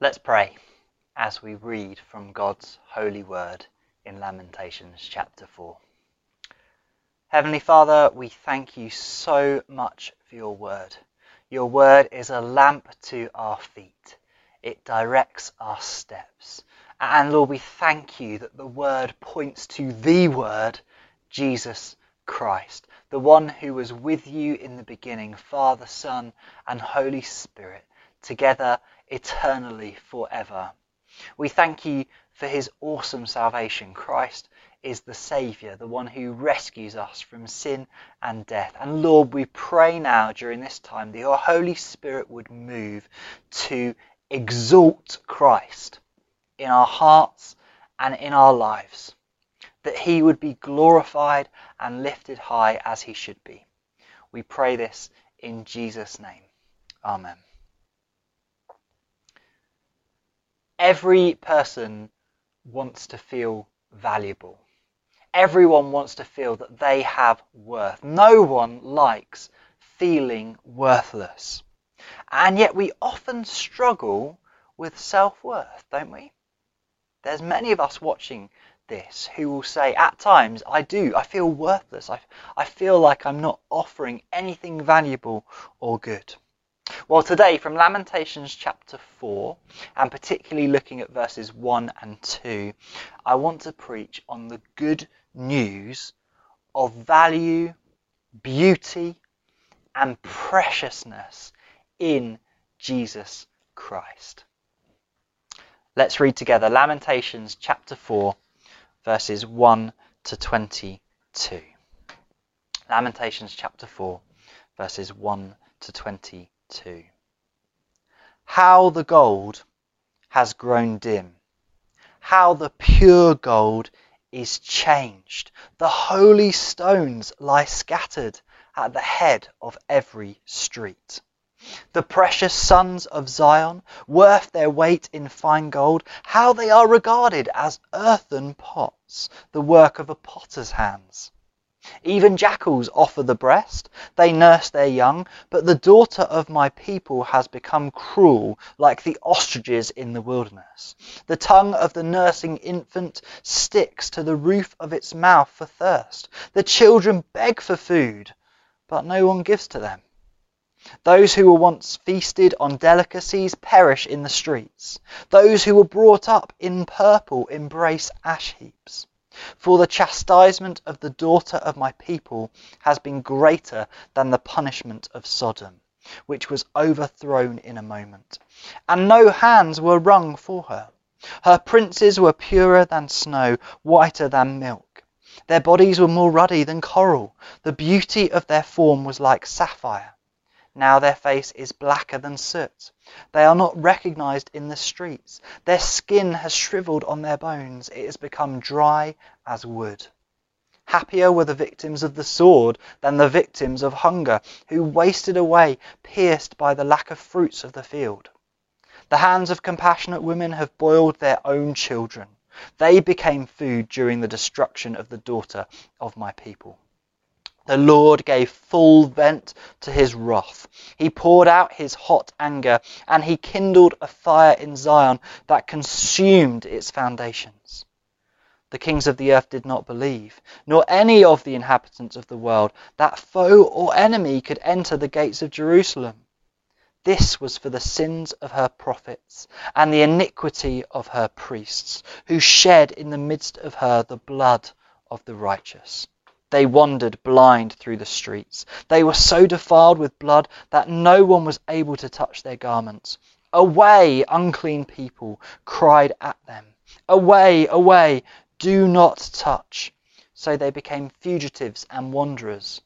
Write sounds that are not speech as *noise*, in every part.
Let's pray as we read from God's holy word in Lamentations chapter 4. Heavenly Father, we thank you so much for your word. Your word is a lamp to our feet, it directs our steps. And Lord, we thank you that the word points to the word, Jesus Christ, the one who was with you in the beginning, Father, Son, and Holy Spirit, together eternally forever. We thank you for his awesome salvation. Christ is the Saviour, the one who rescues us from sin and death. And Lord, we pray now during this time that your Holy Spirit would move to exalt Christ in our hearts and in our lives, that he would be glorified and lifted high as he should be. We pray this in Jesus' name. Amen. Every person wants to feel valuable. Everyone wants to feel that they have worth. No one likes feeling worthless. And yet we often struggle with self worth, don't we? There's many of us watching this who will say, at times, I do, I feel worthless. I, I feel like I'm not offering anything valuable or good. Well, today from Lamentations chapter 4, and particularly looking at verses 1 and 2, I want to preach on the good news of value, beauty, and preciousness in Jesus Christ. Let's read together Lamentations chapter 4, verses 1 to 22. Lamentations chapter 4, verses 1 to 22. How the gold has grown dim, how the pure gold is changed. The holy stones lie scattered at the head of every street. The precious sons of Zion, worth their weight in fine gold, how they are regarded as earthen pots, the work of a potter's hands. Even jackals offer the breast, they nurse their young, but the daughter of my people has become cruel like the ostriches in the wilderness. The tongue of the nursing infant sticks to the roof of its mouth for thirst. The children beg for food, but no one gives to them. Those who were once feasted on delicacies perish in the streets. Those who were brought up in purple embrace ash heaps. For the chastisement of the daughter of my people has been greater than the punishment of Sodom, which was overthrown in a moment. And no hands were wrung for her. Her princes were purer than snow, whiter than milk. Their bodies were more ruddy than coral. The beauty of their form was like sapphire. Now their face is blacker than soot. They are not recognized in the streets. Their skin has shriveled on their bones. It has become dry as wood. Happier were the victims of the sword than the victims of hunger, who wasted away, pierced by the lack of fruits of the field. The hands of compassionate women have boiled their own children. They became food during the destruction of the daughter of my people. The Lord gave full vent to his wrath. He poured out his hot anger, and he kindled a fire in Zion that consumed its foundations. The kings of the earth did not believe, nor any of the inhabitants of the world, that foe or enemy could enter the gates of Jerusalem. This was for the sins of her prophets and the iniquity of her priests, who shed in the midst of her the blood of the righteous. They wandered blind through the streets. They were so defiled with blood that no one was able to touch their garments. Away, unclean people cried at them. Away, away, do not touch. So they became fugitives and wanderers.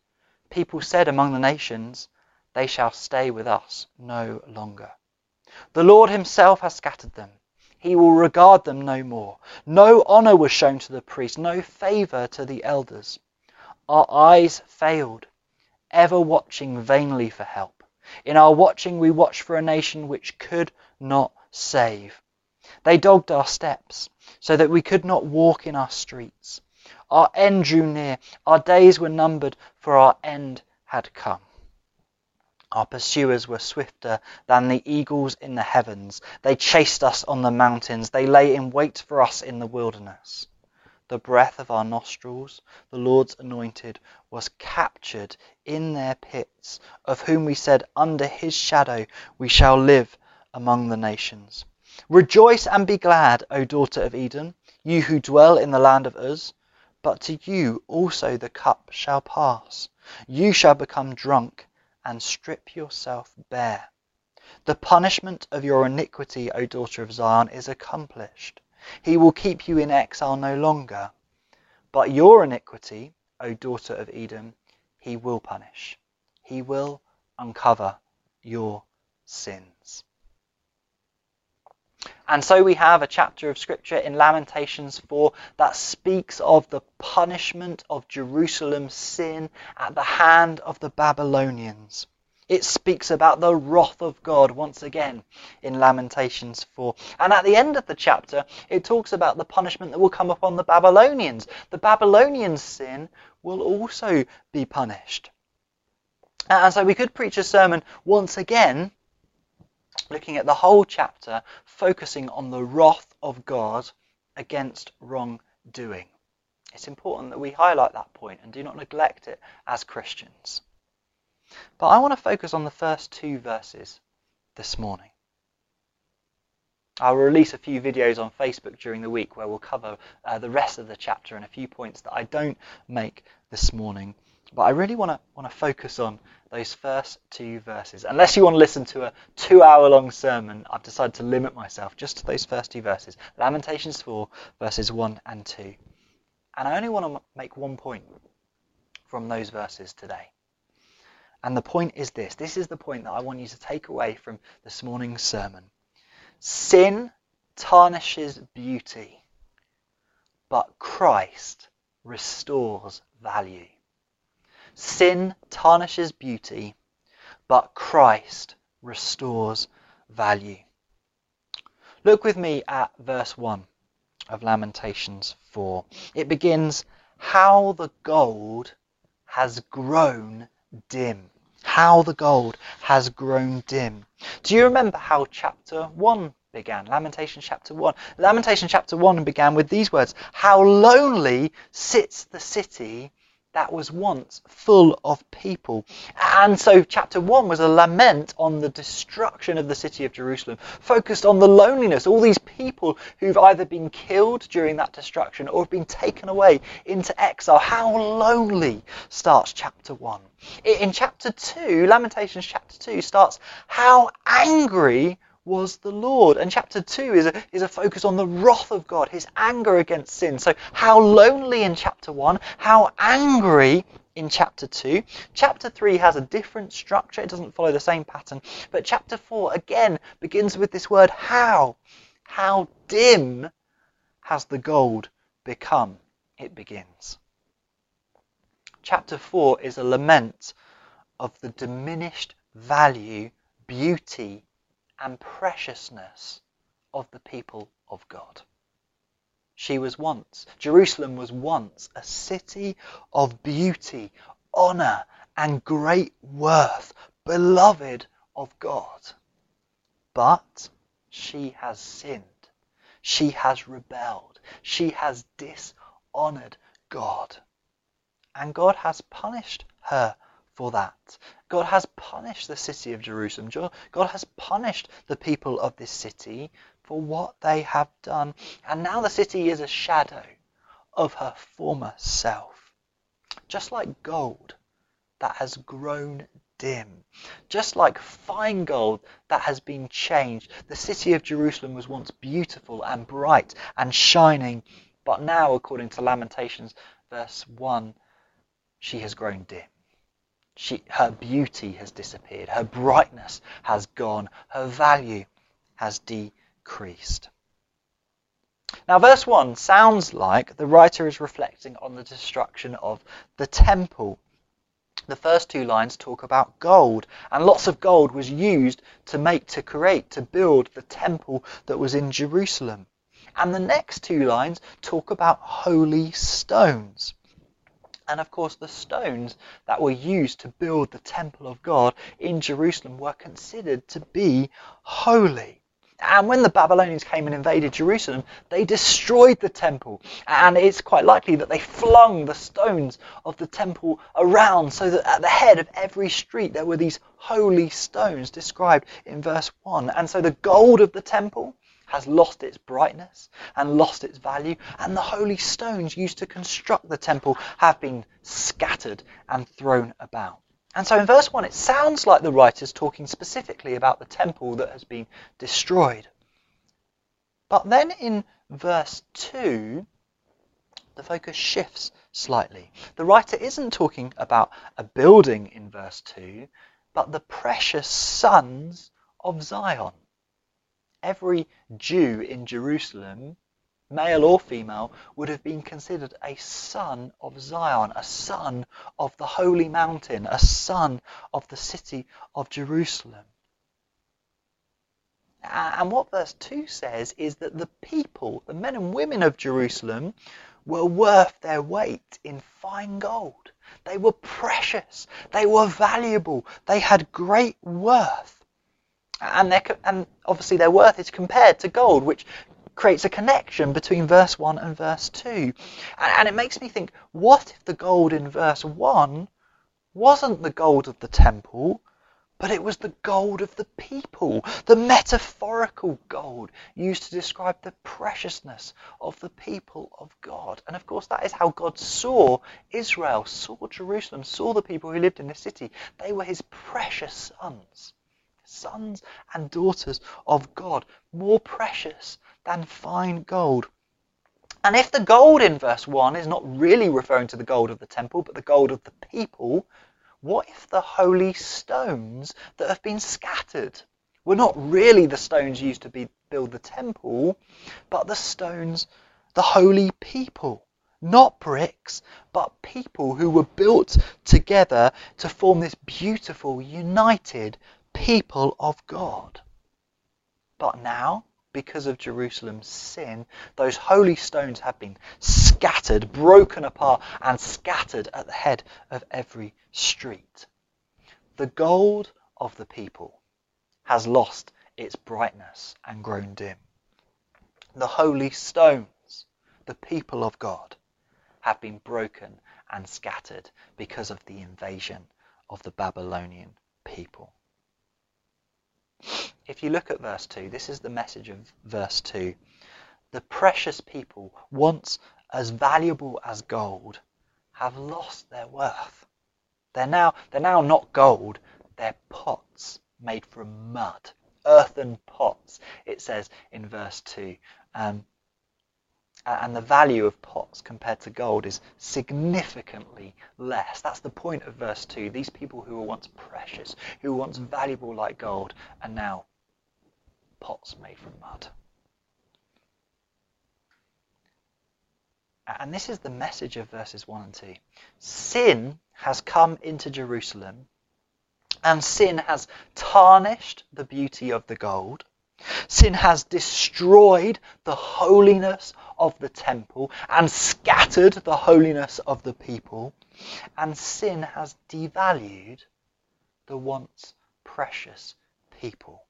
People said among the nations, They shall stay with us no longer. The Lord himself has scattered them. He will regard them no more. No honour was shown to the priests, no favour to the elders. Our eyes failed, ever watching vainly for help. In our watching, we watched for a nation which could not save. They dogged our steps, so that we could not walk in our streets. Our end drew near, our days were numbered, for our end had come. Our pursuers were swifter than the eagles in the heavens. They chased us on the mountains. They lay in wait for us in the wilderness. The breath of our nostrils, the Lord's anointed, was captured in their pits, of whom we said, Under his shadow we shall live among the nations. Rejoice and be glad, O daughter of Edom, you who dwell in the land of Uz. But to you also the cup shall pass. You shall become drunk and strip yourself bare. The punishment of your iniquity, O daughter of Zion, is accomplished. He will keep you in exile no longer. But your iniquity, O daughter of Edom, he will punish. He will uncover your sins. And so we have a chapter of scripture in Lamentations 4 that speaks of the punishment of Jerusalem's sin at the hand of the Babylonians. It speaks about the wrath of God once again in Lamentations 4. And at the end of the chapter, it talks about the punishment that will come upon the Babylonians. The Babylonians' sin will also be punished. And so we could preach a sermon once again looking at the whole chapter, focusing on the wrath of God against wrongdoing. It's important that we highlight that point and do not neglect it as Christians. But I want to focus on the first two verses this morning. I'll release a few videos on Facebook during the week where we'll cover uh, the rest of the chapter and a few points that I don't make this morning. But I really want to want to focus on those first two verses. Unless you want to listen to a two hour long sermon, I've decided to limit myself just to those first two verses. Lamentations 4, verses 1 and 2. And I only want to make one point from those verses today. And the point is this this is the point that I want you to take away from this morning's sermon. Sin tarnishes beauty, but Christ restores value. Sin tarnishes beauty, but Christ restores value. Look with me at verse 1 of Lamentations 4. It begins, How the gold has grown dim. How the gold has grown dim. Do you remember how chapter 1 began? Lamentation chapter 1. Lamentation chapter 1 began with these words How lonely sits the city that was once full of people. And so, chapter 1 was a lament on the destruction of the city of Jerusalem, focused on the loneliness, all these people who've either been killed during that destruction or have been taken away into exile. How lonely starts chapter 1. In chapter 2, Lamentations chapter 2 starts, How angry was the Lord. And chapter 2 is a, is a focus on the wrath of God, his anger against sin. So, how lonely in chapter 1, how angry in chapter 2. Chapter 3 has a different structure, it doesn't follow the same pattern. But chapter 4 again begins with this word how. How dim has the gold become? It begins. Chapter 4 is a lament of the diminished value, beauty, and preciousness of the people of God. She was once, Jerusalem was once a city of beauty, honour, and great worth, beloved of God. But she has sinned. She has rebelled. She has dishonoured God. And God has punished her for that. God has punished the city of Jerusalem. God has punished the people of this city for what they have done. And now the city is a shadow of her former self. Just like gold that has grown dim. Just like fine gold that has been changed. The city of Jerusalem was once beautiful and bright and shining, but now, according to Lamentations verse 1, she has grown dim. She, her beauty has disappeared, her brightness has gone, her value has decreased. Now, verse 1 sounds like the writer is reflecting on the destruction of the temple. The first two lines talk about gold, and lots of gold was used to make, to create, to build the temple that was in Jerusalem. And the next two lines talk about holy stones. And of course, the stones that were used to build the temple of God in Jerusalem were considered to be holy. And when the Babylonians came and invaded Jerusalem, they destroyed the temple. And it's quite likely that they flung the stones of the temple around so that at the head of every street there were these holy stones described in verse 1. And so the gold of the temple has lost its brightness and lost its value, and the holy stones used to construct the temple have been scattered and thrown about. And so in verse 1, it sounds like the writer's talking specifically about the temple that has been destroyed. But then in verse 2, the focus shifts slightly. The writer isn't talking about a building in verse 2, but the precious sons of Zion every Jew in Jerusalem, male or female, would have been considered a son of Zion, a son of the holy mountain, a son of the city of Jerusalem. And what verse 2 says is that the people, the men and women of Jerusalem, were worth their weight in fine gold. They were precious. They were valuable. They had great worth and, and obviously their worth is compared to gold, which creates a connection between verse 1 and verse 2. And, and it makes me think, what if the gold in verse 1 wasn't the gold of the temple, but it was the gold of the people, the metaphorical gold used to describe the preciousness of the people of God. And of course, that is how God saw Israel, saw Jerusalem, saw the people who lived in the city. They were his precious sons sons and daughters of God, more precious than fine gold. And if the gold in verse 1 is not really referring to the gold of the temple, but the gold of the people, what if the holy stones that have been scattered were not really the stones used to be, build the temple, but the stones, the holy people? Not bricks, but people who were built together to form this beautiful, united people of God. But now, because of Jerusalem's sin, those holy stones have been scattered, broken apart, and scattered at the head of every street. The gold of the people has lost its brightness and grown dim. The holy stones, the people of God, have been broken and scattered because of the invasion of the Babylonian people. If you look at verse 2, this is the message of verse 2. The precious people, once as valuable as gold, have lost their worth. They're now, they're now not gold, they're pots made from mud. Earthen pots, it says in verse 2. Um, and the value of pots compared to gold is significantly less. That's the point of verse 2. These people who were once precious, who were once valuable like gold, are now pots made from mud. And this is the message of verses 1 and 2. Sin has come into Jerusalem, and sin has tarnished the beauty of the gold. Sin has destroyed the holiness of the temple and scattered the holiness of the people. And sin has devalued the once precious people.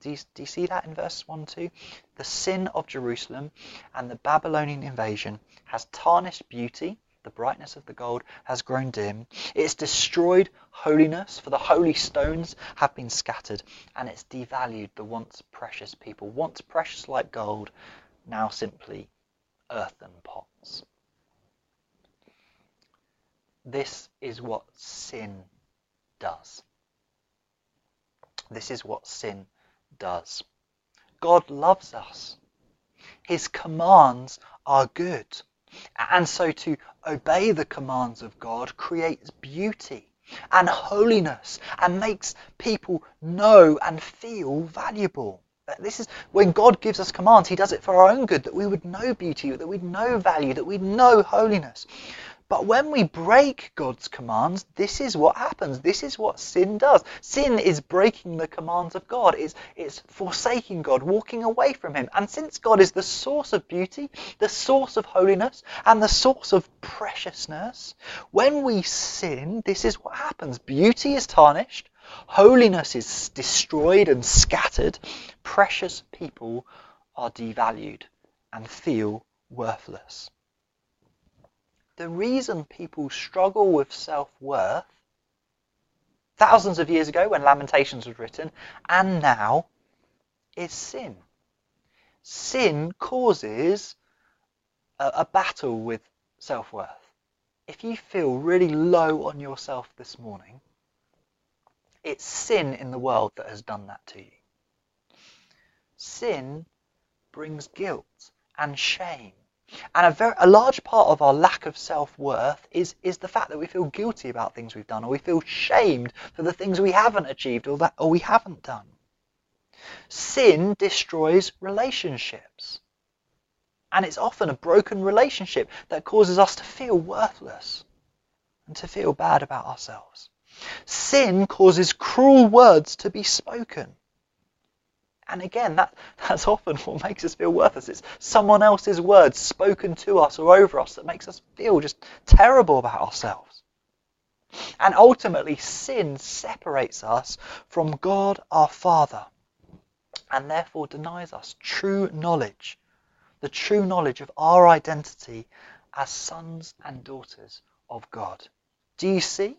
Do you, do you, see that in verse 1 2? The sin of Jerusalem and the Babylonian invasion has tarnished beauty the brightness of the gold has grown dim. It's destroyed holiness, for the holy stones have been scattered, and it's devalued the once precious people, once precious like gold, now simply earthen pots. This is what sin does. This is what sin does. God loves us. His commands are good. And so to obey the commands of God creates beauty and holiness and makes people know and feel valuable. This is when God gives us commands, He does it for our own good, that we would know beauty, that we'd know value, that we'd know holiness. But when we break God's commands, this is what happens. This is what sin does. Sin is breaking the commands of God. It's, it's forsaking God, walking away from Him. And since God is the source of beauty, the source of holiness, and the source of preciousness, when we sin, this is what happens. Beauty is tarnished, holiness is destroyed and scattered, precious people are devalued and feel worthless the reason people struggle with self worth thousands of years ago when Lamentations was written and now is sin. Sin causes a, a battle with self worth. If you feel really low on yourself this morning, it's sin in the world that has done that to you. Sin brings guilt and shame and a, very, a large part of our lack of self-worth is, is the fact that we feel guilty about things we've done or we feel shamed for the things we haven't achieved or, that, or we haven't done. Sin destroys relationships. And it's often a broken relationship that causes us to feel worthless and to feel bad about ourselves. Sin causes cruel words to be spoken. And again, that, *laughs* that's often what makes us feel worthless. It's someone else's words spoken to us or over us that makes us feel just terrible about ourselves. And ultimately, sin separates us from God our Father and therefore denies us true knowledge, the true knowledge of our identity as sons and daughters of God. Do you see?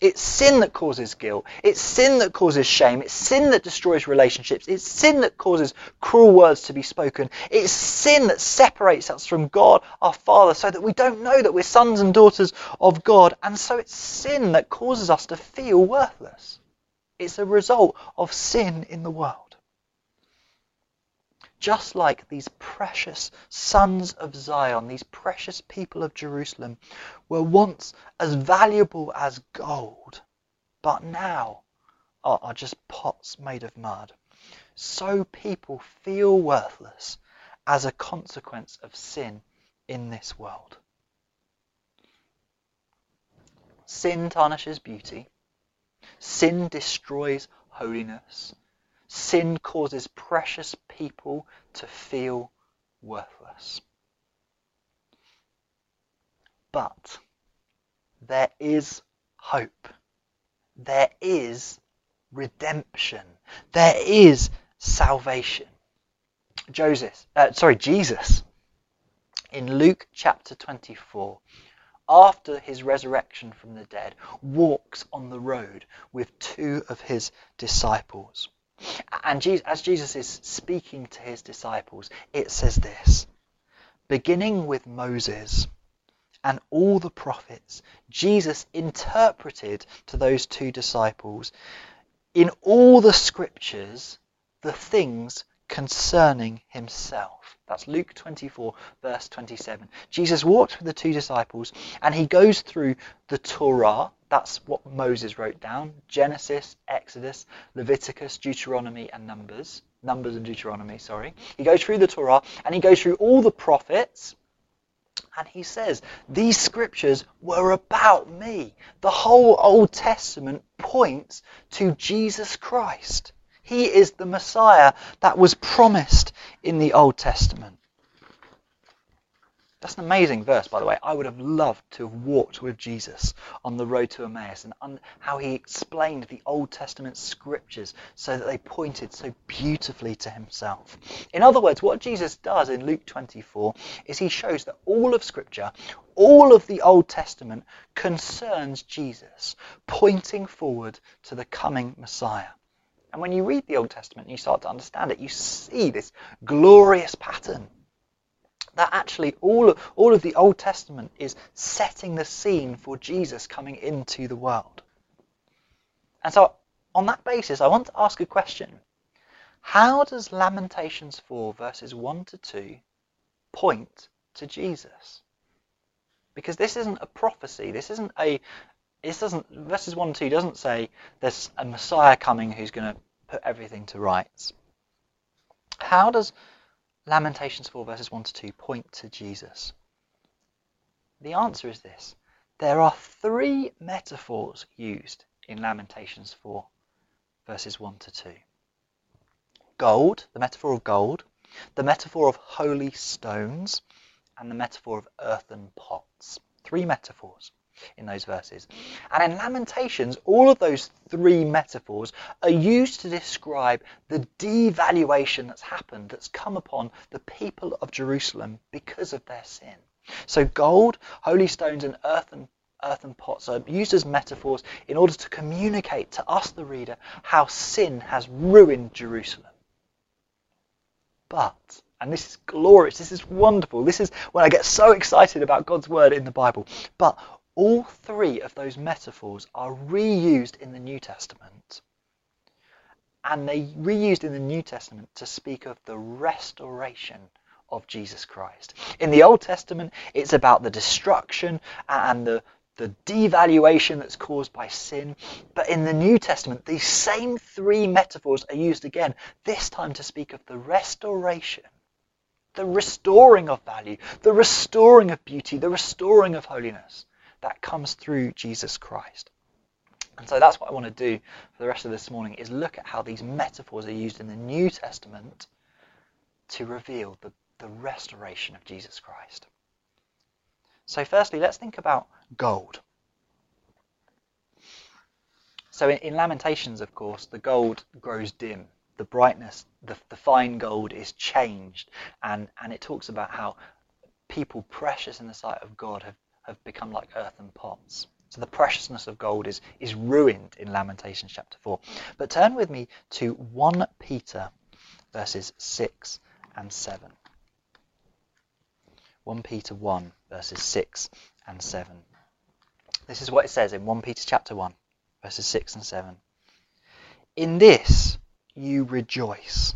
It's sin that causes guilt. It's sin that causes shame. It's sin that destroys relationships. It's sin that causes cruel words to be spoken. It's sin that separates us from God, our Father, so that we don't know that we're sons and daughters of God. And so it's sin that causes us to feel worthless. It's a result of sin in the world just like these precious sons of Zion, these precious people of Jerusalem, were once as valuable as gold, but now are, are just pots made of mud. So people feel worthless as a consequence of sin in this world. Sin tarnishes beauty. Sin destroys holiness. Sin causes precious people to feel worthless. But there is hope. There is redemption. There is salvation. Joseph, uh, sorry, Jesus, in Luke chapter 24, after his resurrection from the dead, walks on the road with two of his disciples. And as Jesus is speaking to his disciples, it says this beginning with Moses and all the prophets, Jesus interpreted to those two disciples in all the scriptures the things concerning himself. That's Luke 24, verse 27. Jesus walks with the two disciples and he goes through the Torah, that's what Moses wrote down Genesis, Exodus, Leviticus, Deuteronomy, and Numbers. Numbers and Deuteronomy, sorry. He goes through the Torah and he goes through all the prophets. And he says, These scriptures were about me. The whole Old Testament points to Jesus Christ. He is the Messiah that was promised in the Old Testament. That's an amazing verse, by the way. I would have loved to have walked with Jesus on the road to Emmaus and un- how he explained the Old Testament scriptures so that they pointed so beautifully to himself. In other words, what Jesus does in Luke 24 is he shows that all of Scripture, all of the Old Testament concerns Jesus, pointing forward to the coming Messiah. And when you read the Old Testament and you start to understand it, you see this glorious pattern that actually all of, all of the Old Testament is setting the scene for Jesus coming into the world. And so, on that basis, I want to ask a question. How does Lamentations 4, verses 1 to 2, point to Jesus? Because this isn't a prophecy. This isn't a. This doesn't. Verses 1 and 2 doesn't say there's a Messiah coming who's going to put everything to rights. How does Lamentations 4 verses 1 to 2 point to Jesus. The answer is this. There are three metaphors used in Lamentations 4, verses 1 to 2. Gold, the metaphor of gold, the metaphor of holy stones, and the metaphor of earthen pots. Three metaphors in those verses. And in Lamentations, all of those three metaphors are used to describe the devaluation that's happened, that's come upon the people of Jerusalem because of their sin. So gold, holy stones, and earthen earthen pots are used as metaphors in order to communicate to us, the reader, how sin has ruined Jerusalem. But, and this is glorious, this is wonderful, this is when I get so excited about God's word in the Bible. But all three of those metaphors are reused in the New Testament. And they reused in the New Testament to speak of the restoration of Jesus Christ. In the Old Testament, it's about the destruction and the, the devaluation that's caused by sin. But in the New Testament, these same three metaphors are used again, this time to speak of the restoration, the restoring of value, the restoring of beauty, the restoring of holiness that comes through Jesus Christ. And so that's what I want to do for the rest of this morning is look at how these metaphors are used in the New Testament to reveal the, the restoration of Jesus Christ. So firstly, let's think about gold. So in, in, Lamentations, of course, the gold grows dim. The brightness, the, the fine gold is changed. And, and it talks about how people precious in the sight of God have, have become like earthen pots. So the preciousness of gold is, is ruined in Lamentations chapter 4. But turn with me to 1 Peter verses 6 and 7. 1 Peter 1 verses 6 and 7. This is what it says in 1 Peter chapter 1, verses 6 and 7. In this you rejoice,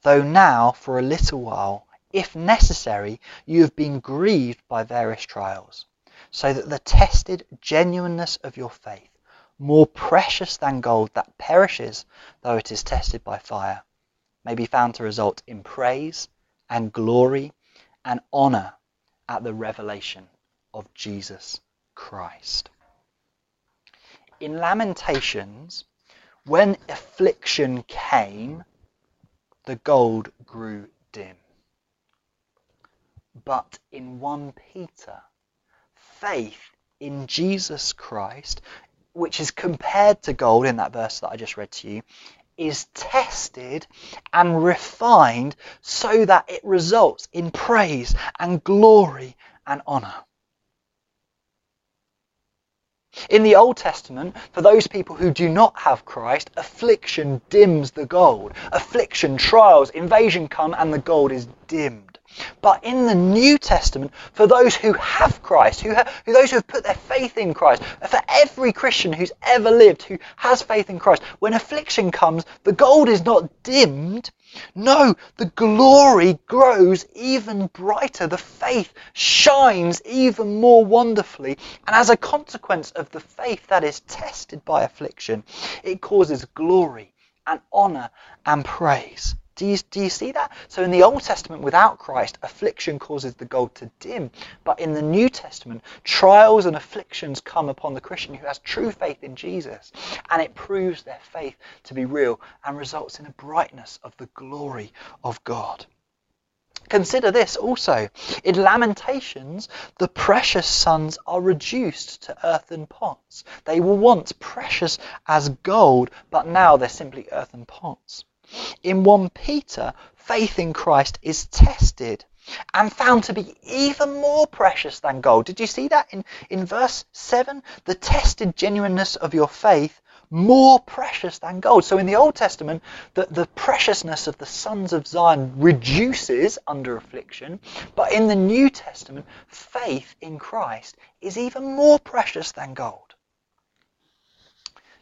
though now for a little while, if necessary, you have been grieved by various trials, so that the tested genuineness of your faith, more precious than gold that perishes though it is tested by fire, may be found to result in praise and glory and honor at the revelation of Jesus Christ. In Lamentations, when affliction came, the gold grew dim. But in 1 Peter, faith in Jesus Christ, which is compared to gold in that verse that I just read to you, is tested and refined so that it results in praise and glory and honor. In the Old Testament, for those people who do not have Christ, affliction dims the gold. Affliction, trials, invasion come and the gold is dimmed. But in the New Testament, for those who have Christ, who, have, who those who have put their faith in Christ, for every Christian who's ever lived, who has faith in Christ, when affliction comes, the gold is not dimmed. No, the glory grows even brighter. The faith shines even more wonderfully. And as a consequence of the faith that is tested by affliction, it causes glory and honor and praise. Do you, do you see that? So in the Old Testament, without Christ, affliction causes the gold to dim. But in the New Testament, trials and afflictions come upon the Christian who has true faith in Jesus. And it proves their faith to be real and results in a brightness of the glory of God. Consider this also. In Lamentations, the precious sons are reduced to earthen pots. They were once precious as gold, but now they're simply earthen pots. In 1 Peter, faith in Christ is tested and found to be even more precious than gold. Did you see that in, in verse 7? The tested genuineness of your faith more precious than gold. So in the Old Testament, the, the preciousness of the sons of Zion reduces under affliction, but in the New Testament, faith in Christ is even more precious than gold.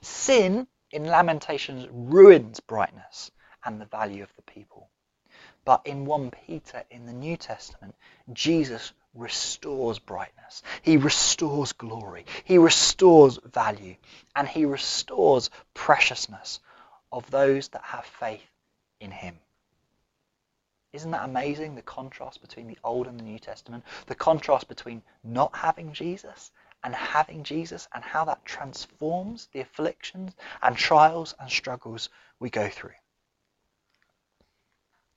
Sin in Lamentations ruins brightness and the value of the people. But in 1 Peter in the New Testament, Jesus restores brightness. He restores glory. He restores value. And he restores preciousness of those that have faith in him. Isn't that amazing? The contrast between the Old and the New Testament, the contrast between not having Jesus and having Jesus, and how that transforms the afflictions and trials and struggles we go through.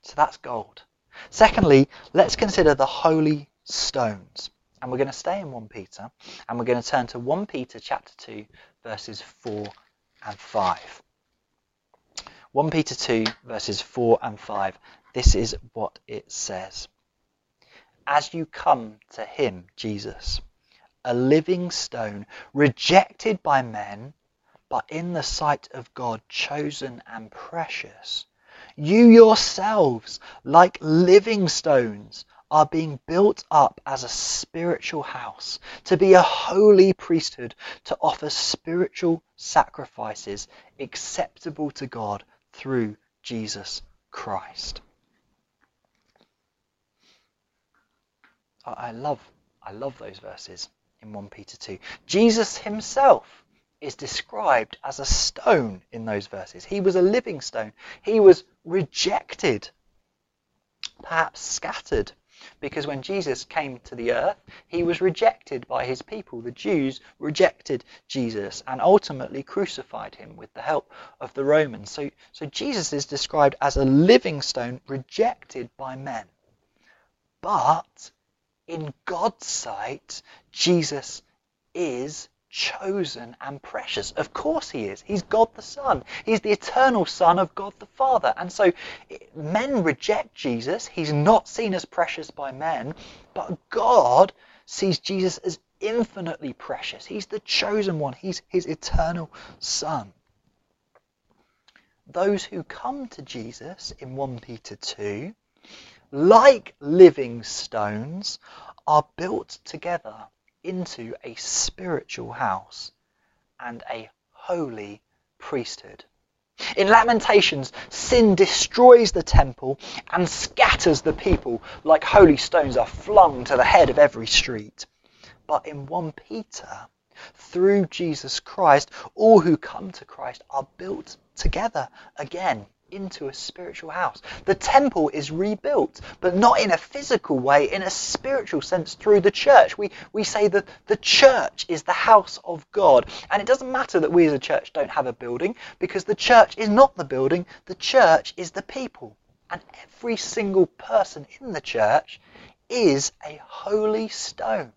So that's gold. Secondly, let's consider the holy stones. And we're going to stay in 1 Peter, and we're going to turn to 1 Peter chapter 2, verses 4 and 5. 1 Peter 2, verses 4 and 5. This is what it says. As you come to him, Jesus, a living stone, rejected by men, but in the sight of God chosen and precious, you yourselves, like living stones, are being built up as a spiritual house, to be a holy priesthood, to offer spiritual sacrifices acceptable to God through Jesus Christ. I love I love those verses in 1 Peter 2. Jesus himself is described as a stone in those verses. He was a living stone. He was rejected, perhaps scattered because when Jesus came to the earth, he was rejected by his people. The Jews rejected Jesus and ultimately crucified him with the help of the Romans. So, so Jesus is described as a living stone rejected by men. But in God's sight, Jesus is chosen and precious. Of course he is. He's God the Son. He's the eternal Son of God the Father. And so men reject Jesus. He's not seen as precious by men, but God sees Jesus as infinitely precious. He's the chosen one. He's his eternal Son. Those who come to Jesus in 1 Peter 2, like living stones, are built together into a spiritual house and a holy priesthood. In Lamentations, sin destroys the temple and scatters the people like holy stones are flung to the head of every street. But in 1 Peter, through Jesus Christ, all who come to Christ are built together again into a spiritual house. The temple is rebuilt, but not in a physical way, in a spiritual sense through the church. We, we say that the church is the house of God. And it doesn't matter that we as a church don't have a building, because the church is not the building, the church is the people. And every single person in the church is a holy stone.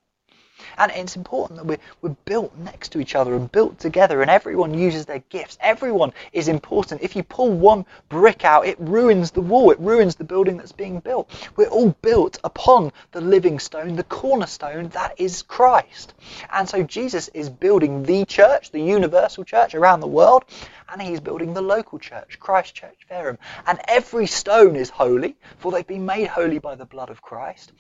And it's important that we're, we're built next to each other and built together and everyone uses their gifts. Everyone is important. If you pull one brick out, it ruins the wall. It ruins the building that's being built. We're all built upon the living stone, the cornerstone that is Christ. And so Jesus is building the church, the universal church around the world, and he's building the local church, Christ Church Fareham. And every stone is holy, for they've been made holy by the blood of Christ.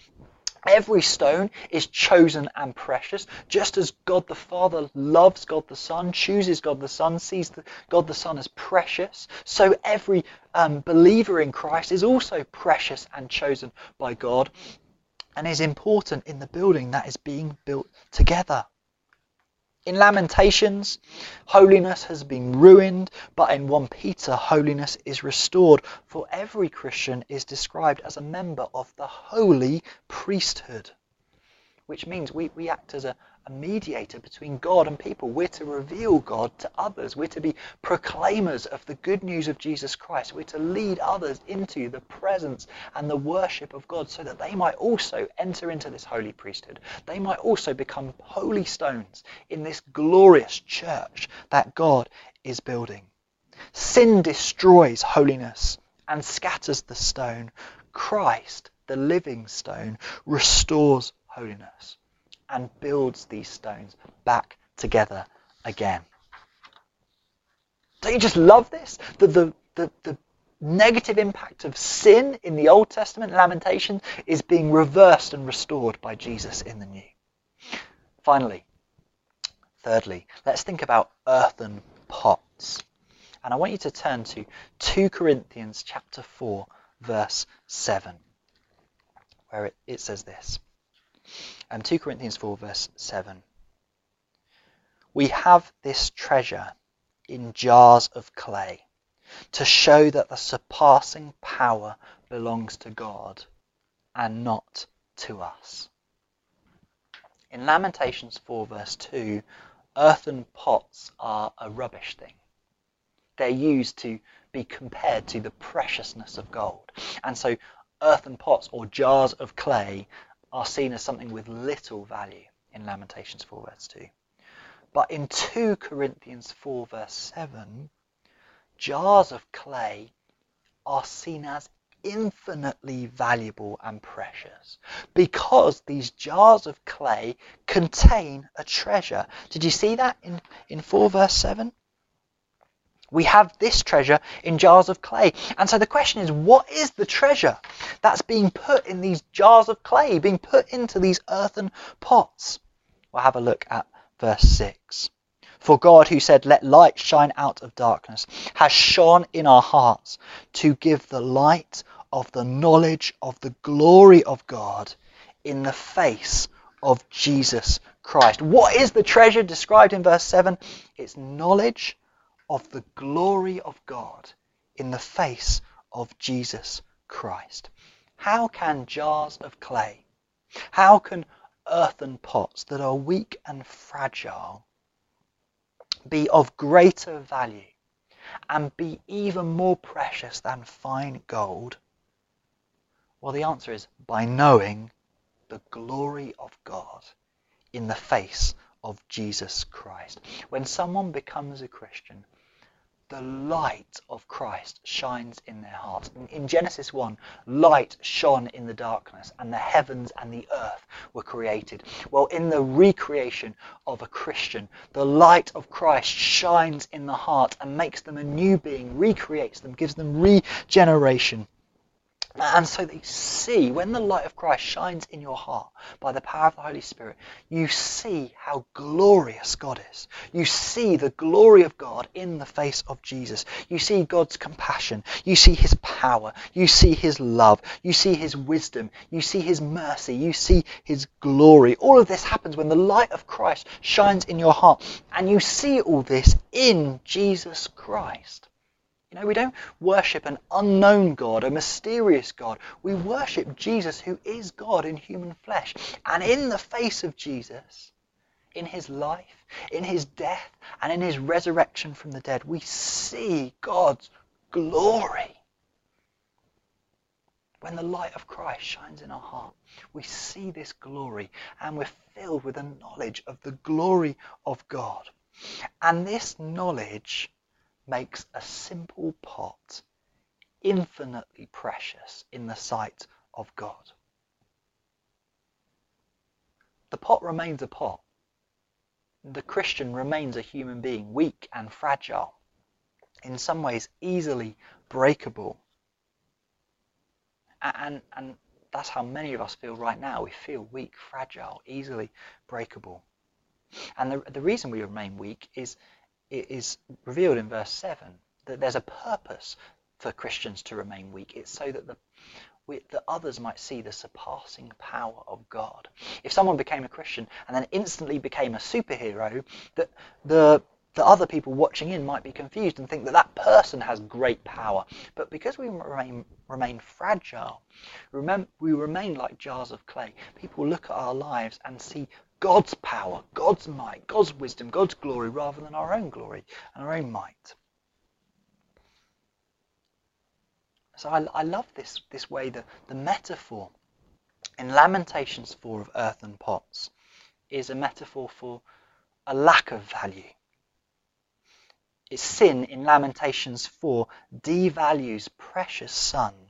Every stone is chosen and precious, just as God the Father loves God the Son, chooses God the Son, sees the, God the Son as precious. So every um, believer in Christ is also precious and chosen by God and is important in the building that is being built together. In Lamentations, holiness has been ruined, but in 1 Peter, holiness is restored. For every Christian is described as a member of the holy priesthood, which means we, we act as a, a mediator between God and people. We're to reveal God to others. We're to be proclaimers of the good news of Jesus Christ. We're to lead others into the presence and the worship of God so that they might also enter into this holy priesthood. They might also become holy stones in this glorious church that God is building. Sin destroys holiness and scatters the stone. Christ, the living stone, restores holiness and builds these stones back together again. Don't you just love this? The, the, the, the negative impact of sin in the Old Testament, Lamentation, is being reversed and restored by Jesus in the New. Finally, thirdly, let's think about earthen pots. And I want you to turn to 2 Corinthians chapter 4, verse 7, where it, it says this. And 2 Corinthians 4, verse 7. We have this treasure in jars of clay to show that the surpassing power belongs to God and not to us. In Lamentations 4, verse 2, earthen pots are a rubbish thing. They're used to be compared to the preciousness of gold. And so earthen pots or jars of clay are seen as something with little value in Lamentations 4, verse 2. But in 2 Corinthians 4, verse 7, jars of clay are seen as infinitely valuable and precious because these jars of clay contain a treasure. Did you see that in, in 4 verse 7? We have this treasure in jars of clay. And so the question is, what is the treasure that's being put in these jars of clay, being put into these earthen pots? We'll have a look at verse 6. For God, who said, Let light shine out of darkness, has shone in our hearts to give the light of the knowledge of the glory of God in the face of Jesus Christ. What is the treasure described in verse 7? It's knowledge of the glory of God in the face of Jesus Christ. How can jars of clay, how can earthen pots that are weak and fragile be of greater value and be even more precious than fine gold? Well, the answer is by knowing the glory of God in the face of Jesus Christ. When someone becomes a Christian, the light of Christ shines in their hearts. In Genesis 1, light shone in the darkness, and the heavens and the earth were created. Well, in the recreation of a Christian, the light of Christ shines in the heart and makes them a new being, recreates them, gives them regeneration. And so they see, when the light of Christ shines in your heart by the power of the Holy Spirit, you see how glorious God is. You see the glory of God in the face of Jesus. You see God's compassion. You see his power. You see his love. You see his wisdom. You see his mercy. You see his glory. All of this happens when the light of Christ shines in your heart. And you see all this in Jesus Christ. You know, we don't worship an unknown God, a mysterious God. We worship Jesus, who is God in human flesh. And in the face of Jesus, in his life, in his death, and in his resurrection from the dead, we see God's glory. When the light of Christ shines in our heart, we see this glory and we're filled with a knowledge of the glory of God. And this knowledge makes a simple pot infinitely precious in the sight of God. The pot remains a pot. The Christian remains a human being, weak and fragile, in some ways easily breakable. And, and that's how many of us feel right now. We feel weak, fragile, easily breakable. And the, the reason we remain weak is it is revealed in verse 7 that there's a purpose for Christians to remain weak. It's so that the that others might see the surpassing power of God. If someone became a Christian and then instantly became a superhero, that the the other people watching in might be confused and think that that person has great power. But because we remain, remain fragile, remember, we remain like jars of clay. People look at our lives and see God's power, God's might, God's wisdom, God's glory, rather than our own glory and our own might. So I, I love this, this way, the, the metaphor in Lamentations 4 of earthen pots is a metaphor for a lack of value. It's sin in Lamentations 4 devalues precious sons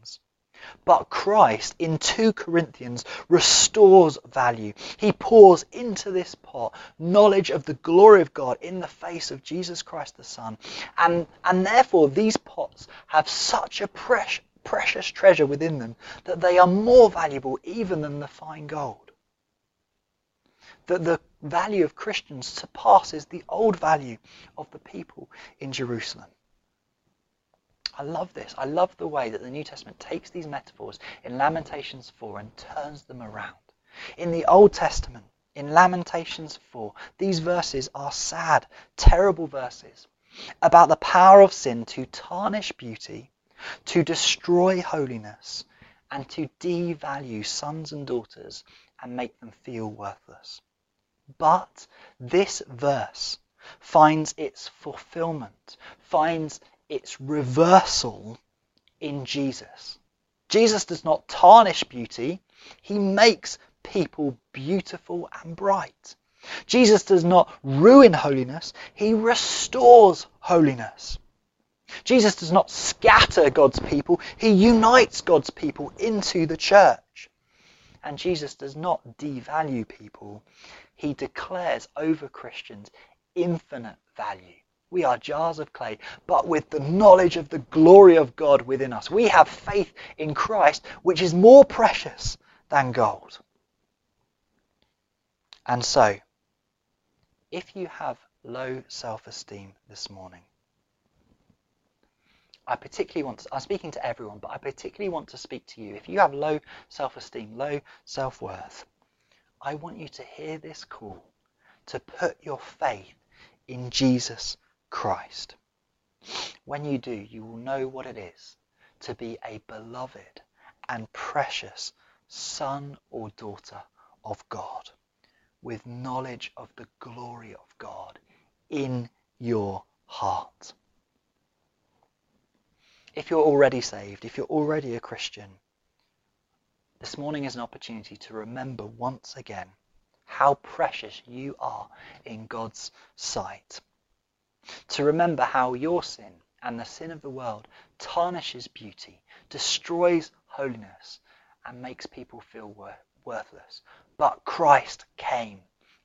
but Christ in 2 Corinthians restores value. He pours into this pot knowledge of the glory of God in the face of Jesus Christ the Son. And, and therefore these pots have such a precious, precious treasure within them that they are more valuable even than the fine gold. That the value of Christians surpasses the old value of the people in Jerusalem. I love this. I love the way that the New Testament takes these metaphors in Lamentations 4 and turns them around. In the Old Testament, in Lamentations 4, these verses are sad, terrible verses about the power of sin to tarnish beauty to destroy holiness, and to devalue sons and daughters and make them feel worthless. But this verse finds its fulfillment, finds its reversal in Jesus. Jesus does not tarnish beauty, he makes people beautiful and bright. Jesus does not ruin holiness, he restores holiness. Jesus does not scatter God's people, he unites God's people into the church. And Jesus does not devalue people, he declares over Christians infinite value. We are jars of clay, but with the knowledge of the glory of God within us. We have faith in Christ, which is more precious than gold. And so, if you have low self esteem this morning, I particularly want to, I'm speaking to everyone, but I particularly want to speak to you. If you have low self esteem, low self worth, I want you to hear this call to put your faith in Jesus Christ. When you do, you will know what it is to be a beloved and precious son or daughter of God with knowledge of the glory of God in your heart. If you're already saved, if you're already a Christian, this morning is an opportunity to remember once again how precious you are in God's sight. To remember how your sin and the sin of the world tarnishes beauty, destroys holiness, and makes people feel worthless. But Christ came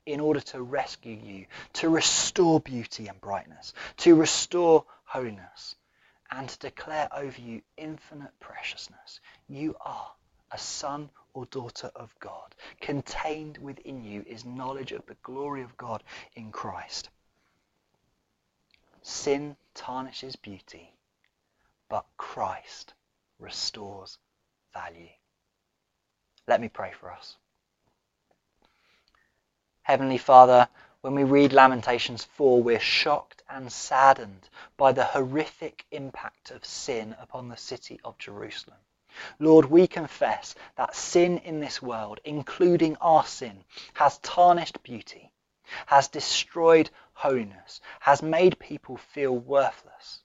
in order to rescue you, to restore beauty and brightness, to restore holiness, and to declare over you infinite preciousness. You are a son or daughter of God. Contained within you is knowledge of the glory of God in Christ. Sin tarnishes beauty, but Christ restores value. Let me pray for us. Heavenly Father, when we read Lamentations 4, we're shocked and saddened by the horrific impact of sin upon the city of Jerusalem. Lord, we confess that sin in this world, including our sin, has tarnished beauty, has destroyed holiness, has made people feel worthless.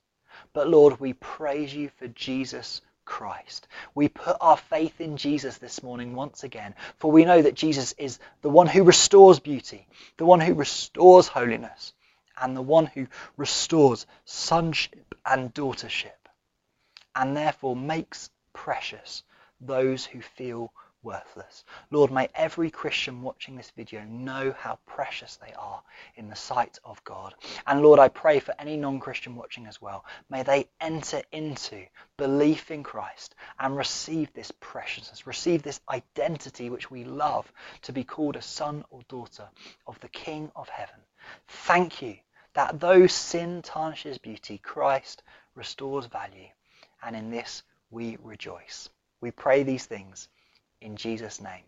But Lord, we praise you for Jesus Christ. We put our faith in Jesus this morning once again, for we know that Jesus is the one who restores beauty, the one who restores holiness, and the one who restores sonship and daughtership, and therefore makes precious those who feel worthless. Lord, may every Christian watching this video know how precious they are in the sight of God. And Lord, I pray for any non-Christian watching as well. May they enter into belief in Christ and receive this preciousness, receive this identity which we love to be called a son or daughter of the King of heaven. Thank you that though sin tarnishes beauty, Christ restores value. And in this we rejoice. We pray these things in Jesus' name.